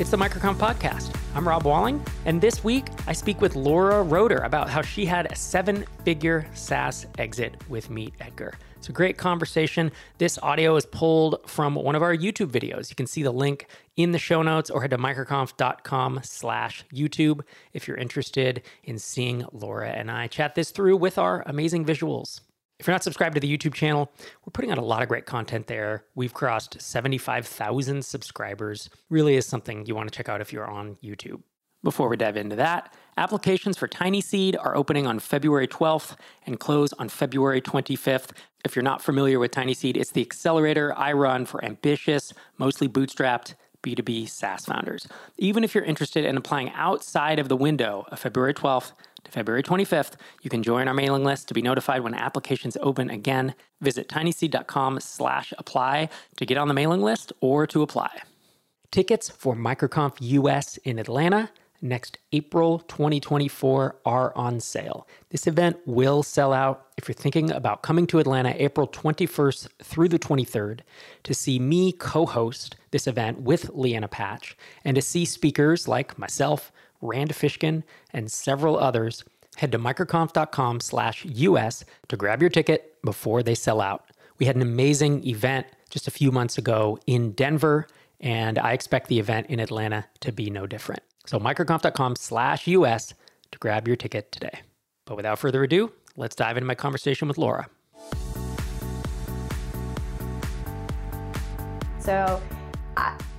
It's the Microconf Podcast. I'm Rob Walling, and this week I speak with Laura Roeder about how she had a seven figure SaaS exit with Meet Edgar. It's a great conversation. This audio is pulled from one of our YouTube videos. You can see the link in the show notes or head to microconf.com slash YouTube if you're interested in seeing Laura and I chat this through with our amazing visuals. If you're not subscribed to the YouTube channel, we're putting out a lot of great content there. We've crossed 75,000 subscribers. Really is something you want to check out if you're on YouTube. Before we dive into that, applications for Tiny Seed are opening on February 12th and close on February 25th. If you're not familiar with Tiny Seed, it's the accelerator I run for ambitious, mostly bootstrapped B2B SaaS founders. Even if you're interested in applying outside of the window of February 12th to February 25th, you can join our mailing list to be notified when applications open again. Visit tinyseed.com slash apply to get on the mailing list or to apply. Tickets for MicroConf US in Atlanta next April 2024 are on sale. This event will sell out if you're thinking about coming to Atlanta April 21st through the 23rd to see me co-host this event with Leanna Patch and to see speakers like myself, Rand Fishkin, and several others, head to microconf.com slash US to grab your ticket before they sell out. We had an amazing event just a few months ago in Denver, and I expect the event in Atlanta to be no different. So microconf.com slash US to grab your ticket today. But without further ado, let's dive into my conversation with Laura. So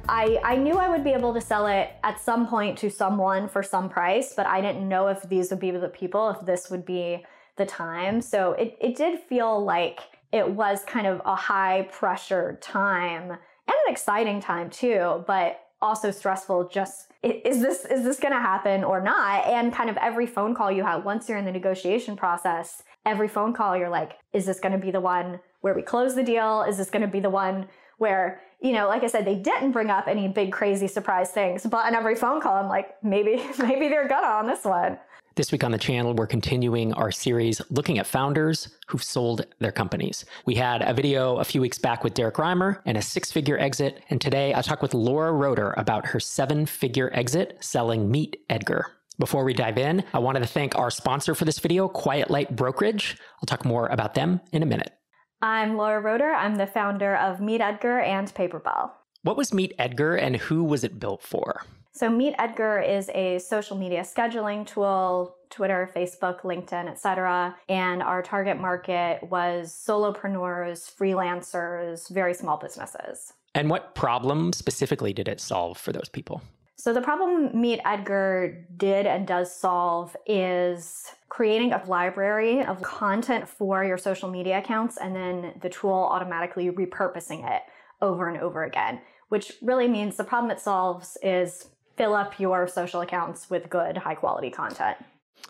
I knew I would be able to sell it at some point to someone for some price, but I didn't know if these would be the people, if this would be the time. So it, it did feel like it was kind of a high pressure time and an exciting time too, but also stressful just is this is this going to happen or not and kind of every phone call you have once you're in the negotiation process every phone call you're like is this going to be the one where we close the deal is this going to be the one where you know, like I said, they didn't bring up any big crazy surprise things. But on every phone call, I'm like, maybe, maybe they're gonna on this one. This week on the channel, we're continuing our series looking at founders who've sold their companies. We had a video a few weeks back with Derrick Reimer and a six figure exit. And today I talk with Laura Roeder about her seven figure exit selling Meet Edgar. Before we dive in, I wanted to thank our sponsor for this video, Quiet Light Brokerage. I'll talk more about them in a minute. I'm Laura Roeder. I'm the founder of Meet Edgar and Paperbell. What was Meet Edgar and who was it built for? So, Meet Edgar is a social media scheduling tool, Twitter, Facebook, LinkedIn, etc. And our target market was solopreneurs, freelancers, very small businesses. And what problem specifically did it solve for those people? So, the problem Meet Edgar did and does solve is creating a library of content for your social media accounts and then the tool automatically repurposing it over and over again, which really means the problem it solves is fill up your social accounts with good, high quality content.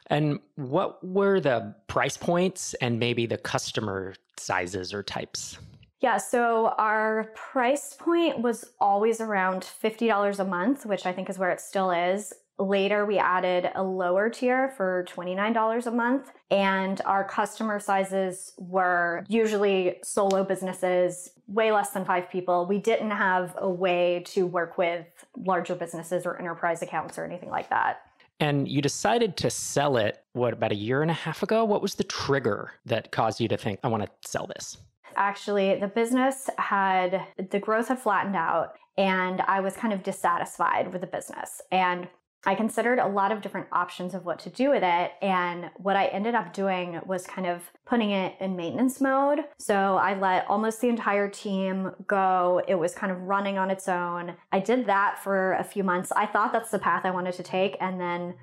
And what were the price points and maybe the customer sizes or types? Yeah, so our price point was always around $50 a month, which I think is where it still is. Later, we added a lower tier for $29 a month, and our customer sizes were usually solo businesses, way less than five people. We didn't have a way to work with larger businesses or enterprise accounts or anything like that. And you decided to sell it, what, about a year and a half ago? What was the trigger that caused you to think, I want to sell this? Actually, the business had, the growth had flattened out, and I was kind of dissatisfied with the business. And I considered a lot of different options of what to do with it. And what I ended up doing was kind of putting it in maintenance mode. So I let almost the entire team go. It was kind of running on its own. I did that for a few months. I thought that's the path I wanted to take. And then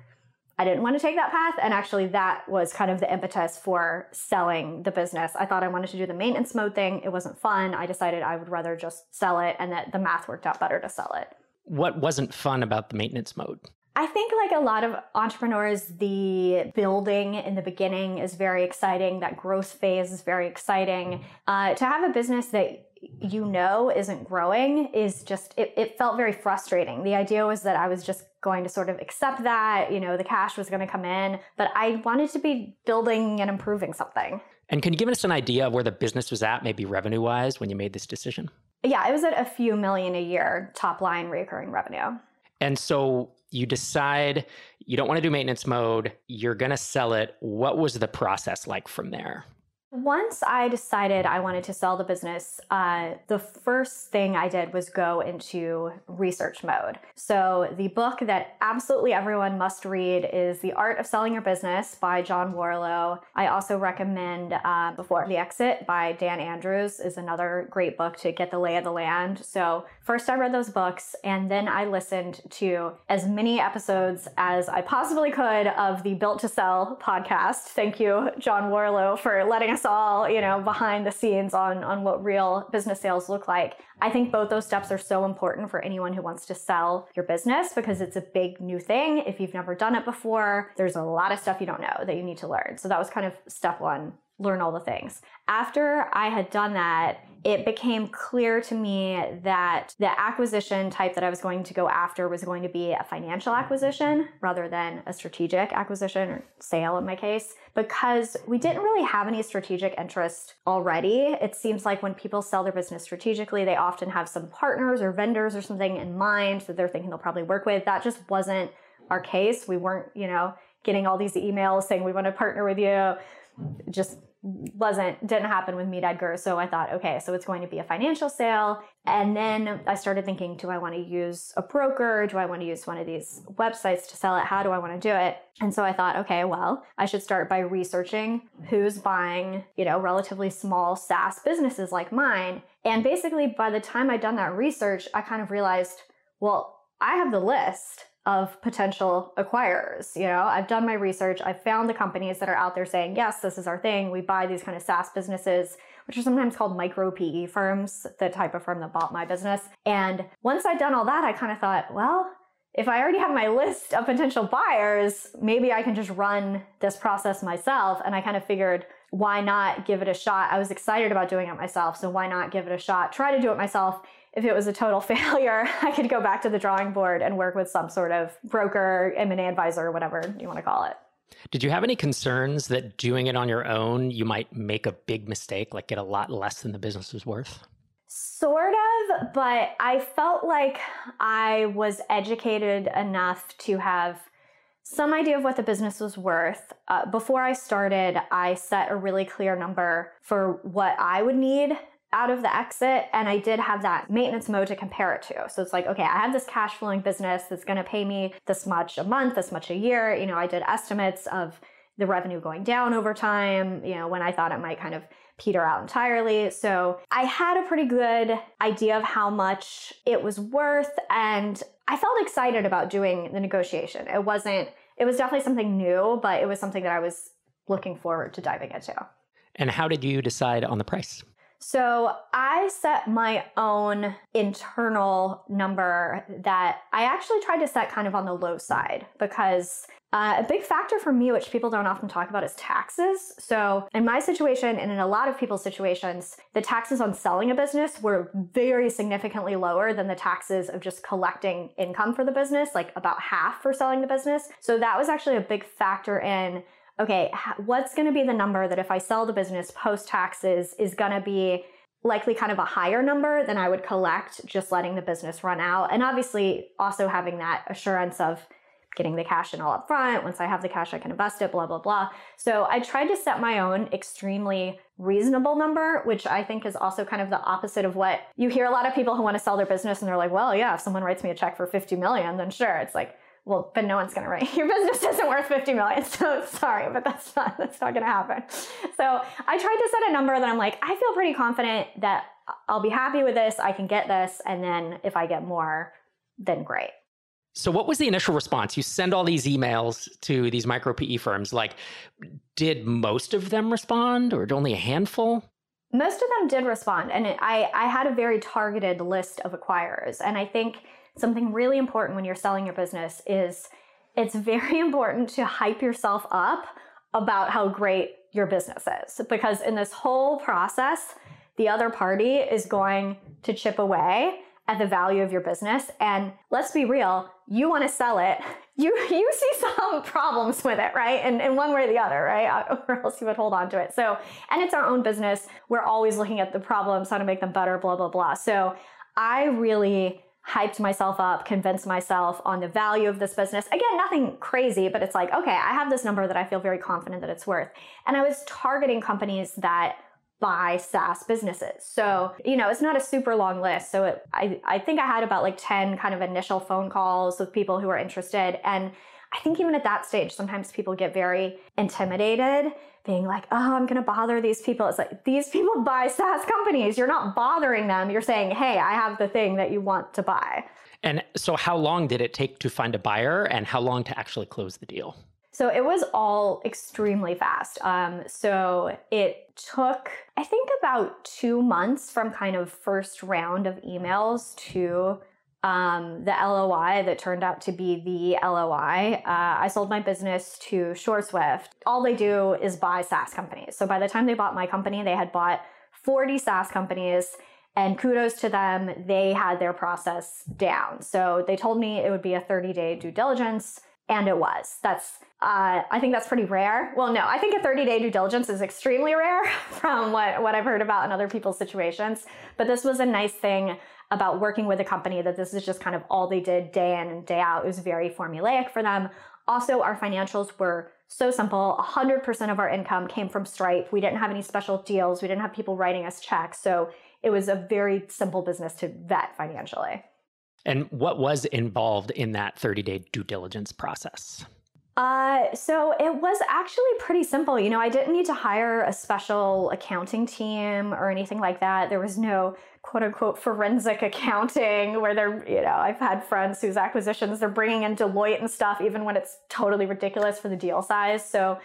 I didn't want to take that path. And actually, that was kind of the impetus for selling the business. I thought I wanted to do the maintenance mode thing. It wasn't fun. I decided I would rather just sell it and that the math worked out better to sell it. What wasn't fun about the maintenance mode? I think, like a lot of entrepreneurs, the building in the beginning is very exciting. That growth phase is very exciting. Uh, to have a business that you know isn't growing is just it, it felt very frustrating the idea was that i was just going to sort of accept that you know the cash was going to come in but i wanted to be building and improving something and can you give us an idea of where the business was at maybe revenue wise when you made this decision yeah it was at a few million a year top line recurring revenue And so you decide you don't want to do maintenance mode, you're going to sell it. What was the process like from there? Once I decided I wanted to sell the business, uh, the first thing I did was go into research mode. So, the book that absolutely everyone must read is The Art of Selling Your Business by John Warrillow. I also recommend uh, Before the Exit by Dan Andrews is another great book to get the lay of the land. So, first I read those books and then I listened to as many episodes as I possibly could of the Built to Sell podcast. Thank you, John Warrillow, for letting us us all, you know, behind the scenes on on what real business sales look like. I think both those steps are so important for anyone who wants to sell your business because it's a big new thing. If you've never done it before, there's a lot of stuff you don't know that you need to learn. So that was kind of step 1 learn all the things. After I had done that, it became clear to me that the acquisition type that I was going to go after was going to be a financial acquisition rather than a strategic acquisition or sale in my case, because we didn't really have any strategic interest already. It seems like when people sell their business strategically, they often have some partners or vendors or something in mind that they're thinking they'll probably work with. That just wasn't our case. We weren't, you know, getting all these emails saying we want to partner with you. Just wasn't didn't happen with Meet Edgar. So I thought, okay, so it's going to be a financial sale. And then I started thinking, do I want to use a broker? Do I want to use one of these websites to sell it? How do I want to do it? And so I thought, okay, well, I should start by researching who's buying, you know, relatively small SaaS businesses like mine. And basically by the time I'd done that research, I kind of realized, well, I have the list of potential acquirers. You know, I've done my research. I've found the companies that are out there saying, yes, this is our thing. We buy these kind of SaaS businesses, which are sometimes called micro PE firms, the type of firm that bought my business. And once I'd done all that, I kind of thought, well, if I already have my list of potential buyers, maybe I can just run this process myself. And I kind of figured, why not give it a shot? I was excited about doing it myself. So why not give it a shot? Try to do it myself if it was a total failure, I could go back to the drawing board and work with some sort of broker, M&A advisor, whatever you want to call it. Did you have any concerns that doing it on your own, you might make a big mistake, like get a lot less than the business is worth? Sort of, but I felt like I was educated enough to have some idea of what the business was worth. Uh, before I started, I set a really clear number for what I would need out of the exit and I did have that maintenance mode to compare it to. So it's like, okay, I have this cash flowing business that's going to pay me this much a month, this much a year. You know, I did estimates of the revenue going down over time, you know, when I thought it might kind of peter out entirely. So I had a pretty good idea of how much it was worth and I felt excited about doing the negotiation. It wasn't it was definitely something new, but it was something that I was looking forward to diving into. And how did you decide on the price? So I set my own internal number that I actually tried to set kind of on the low side because uh, a big factor for me, which people don't often talk about, is taxes. So, in my situation, and in a lot of people's situations, the taxes on selling a business were very significantly lower than the taxes of just collecting income for the business, like about half for selling the business. So, that was actually a big factor in okay, what's going to be the number that if I sell the business post taxes is going to be likely kind of a higher number than I would collect just letting the business run out. And obviously, also having that assurance of getting the cash in all up front. Once I have the cash, I can invest it, blah, blah, blah. So I tried to set my own extremely reasonable number, which I think is also kind of the opposite of what you hear a lot of people who want to sell their business and they're like, well, yeah, if someone writes me a check for 50 million, then sure. It's like, well, but no one's going to write. Your business isn't worth 50 million. So sorry, but that's not, that's not going to happen. So I tried to set a number that I'm like, I feel pretty confident that I'll be happy with this. I can get this. And then if I get more, then great. So, what was the initial response? You send all these emails to these micro PE firms. Like, did most of them respond or only a handful? Most of them did respond. And it, I, I had a very targeted list of acquirers. And I think something really important when you're selling your business is it's very important to hype yourself up about how great your business is. Because in this whole process the other party is going to chip away at the value of your business. And let's be real you want to sell it. You you see some problems with it right? And, and one way or the other right? Or else you would hold on to it. So and it's our own business. We're always looking at the problems how to make them better blah blah blah. So i really hyped myself up, convinced myself on the value of this business. Again, nothing crazy, but it's like, okay, I have this number that I feel very confident that it's worth. And I was targeting companies that buy SaaS businesses. So, you know, it's not a super long list. So it, I, I think I had about like 10 kind of initial phone calls with people who are interested. And I think even at that stage, sometimes people get very intimidated, being like, oh, I'm going to bother these people. It's like, these people buy SaaS companies. You're not bothering them. You're saying, hey, I have the thing that you want to buy. And so, how long did it take to find a buyer and how long to actually close the deal? So it was all extremely fast. Um, so it took, I think, about two months from kind of first round of emails to um, the LOI that turned out to be the LOI. Uh, I sold my business to SureSwift. All they do is buy SaaS companies. So by the time they bought my company, they had bought 40 SaaS companies. And kudos to them, they had their process down. So they told me it would be a 30 day due diligence, and it was. That's uh, I think that's pretty rare. Well, no, I think a 30 day due diligence is extremely rare from what, what I've heard about in other people's situations. But this was a nice thing about working with a company that this is just kind of all they did day in and day out. It was very formulaic for them. Also, our financials were so simple. 100% of our income came from Stripe. We didn't have any special deals. We didn't have people writing us checks. So it was a very simple business to vet financially. And what was involved in that 30 day due diligence process? Uh, so it was actually pretty simple. You know, I didn't need to hire a special accounting team or anything like that. There was no quote unquote forensic accounting where they're, you know, I've had friends whose acquisitions they're bringing in Deloitte and stuff, even when it's totally ridiculous for the deal size. So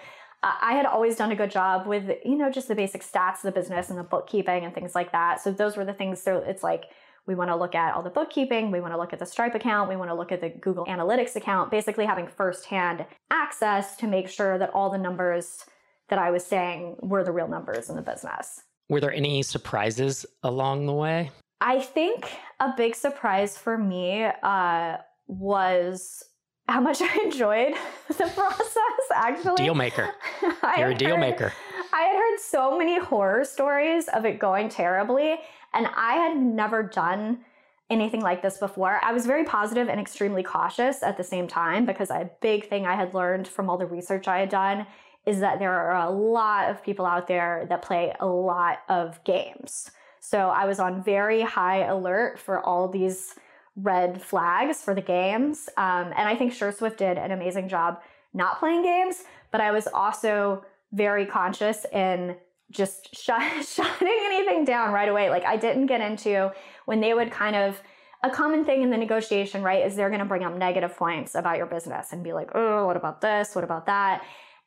uh, I had always done a good job with, you know, just the basic stats of the business and the bookkeeping and things like that. So those were the things. So it's like, we want to look at all the bookkeeping. We want to look at the Stripe account. We want to look at the Google Analytics account, basically having firsthand access to make sure that all the numbers that I was saying were the real numbers in the business. Were there any surprises along the way? I think a big surprise for me uh, was how much I enjoyed the process, actually. Deal maker. You're a deal maker. I had heard so many horror stories of it going terribly. And I had never done anything like this before. I was very positive and extremely cautious at the same time because a big thing I had learned from all the research I had done is that there are a lot of people out there that play a lot of games. So I was on very high alert for all these red flags for the games. Um, and I think SureSwift did an amazing job not playing games, but I was also very conscious in just shut, shutting anything down right away. Like I didn't get into when they would kind of a common thing in the negotiation, right, is they're going to bring up negative points about your business and be like, "Oh, what about this? What about that?"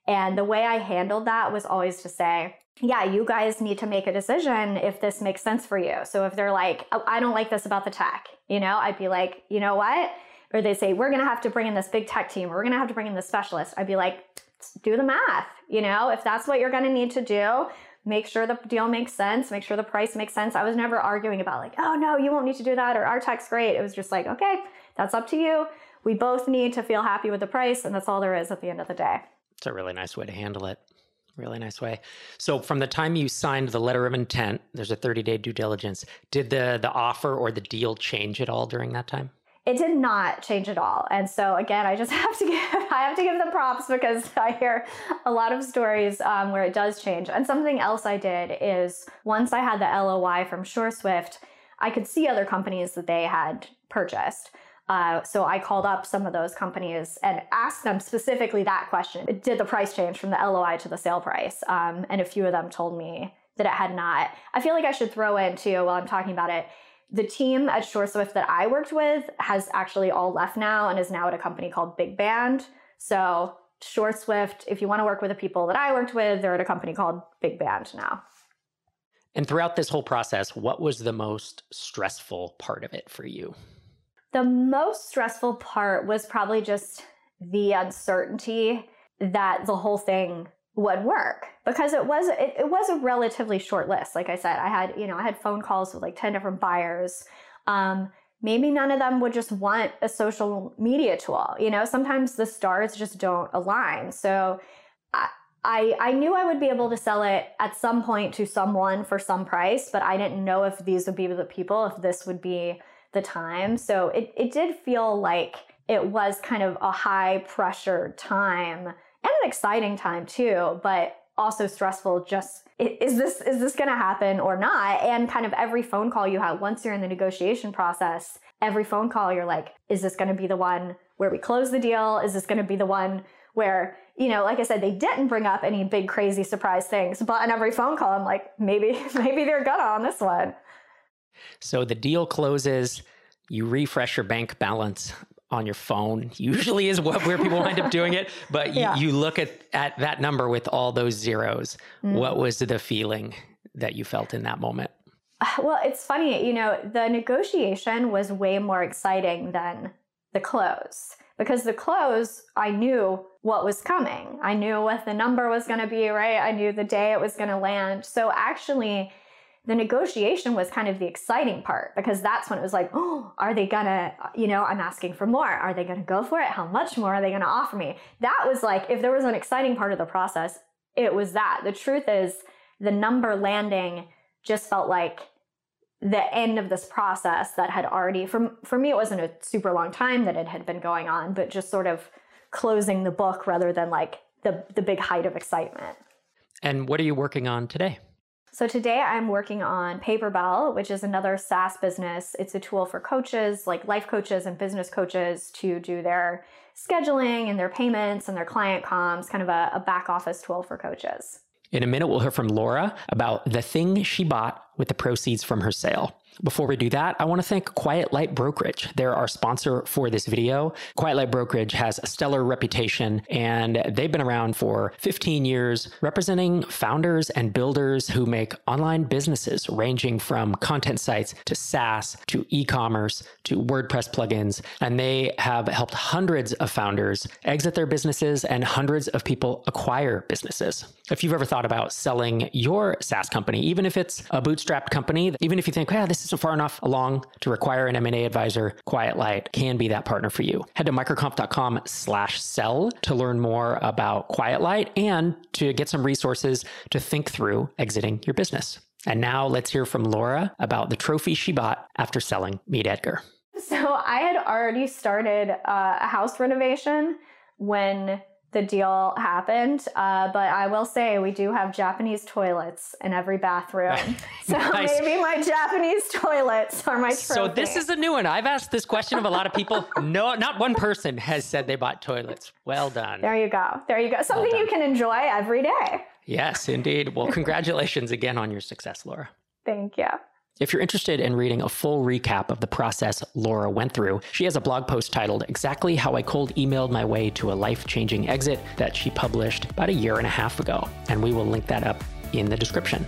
And the way I handled that was always to say, yeah, you guys need to make a decision if this makes sense for you. So if they're like, oh, I don't like this about the tech, you know, I'd be like, you know what? Or they say, we're going to have to bring in this big tech team, or we're going to have to bring in this specialist. I'd be like, do the math, you know, if that's what you're going to need to do, make sure the deal makes sense, make sure the price makes sense. I was never arguing about like, oh no, you won't need to do that or our tech's great. It was just like, okay, that's up to you. We both need to feel happy with the price, and that's all there is at the end of the day. It's a really nice way to handle it. Really nice way. So from the time you signed the letter of intent, there's a 30 day due diligence. Did the the offer or the deal change at all during that time? It did not change at all. And so again, I just have to give I have to give them props because I hear a lot of stories um, where it does change. And something else I did is once I had the LOI from SureSwift, I could see other companies that they had purchased. Uh, so I called up some of those companies and asked them specifically that question: Did the price change from the LOI to the sale price? Um, and a few of them told me that it had not. I feel like I should throw in too while I'm talking about it the team at SureSwift that I worked with has actually all left now and is now at a company called Big Band. So SureSwift, if you want to work with the people that I worked with, they're at a company called Big Band now. And throughout this whole process, what was the most stressful part of it for you? The most stressful part was probably just the uncertainty that the whole thing would work because it was it, it, was a relatively short list. Like i said i had you know i had phone calls with like 10 different buyers. Um, maybe none of them would just want a social media tool. You know sometimes the stars just don't align. So I, I i knew i would be able to sell it at some point to someone for some price but i didn't know if these would be the people if this would be the time. So it, it did feel like it was kind of a high pressure time and an exciting time too, but also stressful just is this is this going to happen or not? And kind of every phone call you have once you're in the negotiation process every phone call you're like is this going to be the one where we close the deal? Is this going to be the one where you know like i said they didn't bring up any big crazy surprise things but on every phone call i'm like maybe maybe they're gonna on this one. So the deal closes you refresh your bank balance on your phone usually is what where people wind up doing it but yeah. you, you, look at at that number with all those zeros. Mm. what was the feeling that you felt in that moment? Well it's funny you know the negotiation was way more exciting than the close because the close i knew what was coming. I knew what the number was going to be right? I knew the day it was going to land. So actually the negotiation was kind of the exciting part because that's when it was like, oh, are they gonna, you know, I'm asking for more. Are they gonna go for it? How much more are they gonna offer me? That was like, if there was an exciting part of the process, it was that. The truth is, the number landing just felt like the end of this process that had already, for, for me, it wasn't a super long time that it had been going on, but just sort of closing the book rather than like the, the big height of excitement. And what are you working on today? So today I'm working on Paperbell, which is another SaaS business. It's a tool for coaches, like life coaches and business coaches, to do their scheduling and their payments and their client comms, kind of a, a back office tool for coaches. In a minute, we'll hear from Laura about the thing she bought with the proceeds from her sale. Before we do that, I want to thank Quiet Light Brokerage. They're our sponsor for this video. Quiet Light Brokerage has a stellar reputation and they've been around for 15 years, representing founders and builders who make online businesses ranging from content sites to SaaS to e commerce to WordPress plugins. And they have helped hundreds of founders exit their businesses and hundreds of people acquire businesses. If you've ever thought about selling your SaaS company, even if it's a bootstrapped company, even if you think, yeah, this isn't far enough along to require an M&A advisor, Quiet Light can be that partner for you. Head to microconf.com slash sell to learn more about Quiet Light and to get some resources to think through exiting your business. And now let's hear from Laura about the trophy she bought after selling Meet Edgar. So I had already started uh, a house renovation when the deal happened. Uh, but I will say we do have Japanese toilets in every bathroom. so nice. maybe my Japanese toilets are my trophy. So this is a new one. I've asked this question of a lot of people. No, not one person has said they bought toilets. Well done. There you go. There you go. Something well you can enjoy every day. Yes, indeed. Well, congratulations again on your success, Laura. Thank you. If you're interested in reading a full recap of the process Laura went through, she has a blog post titled Exactly How I Cold Emailed My Way to a Life Changing Exit that she published about a year and a half ago. And we will link that up in the description.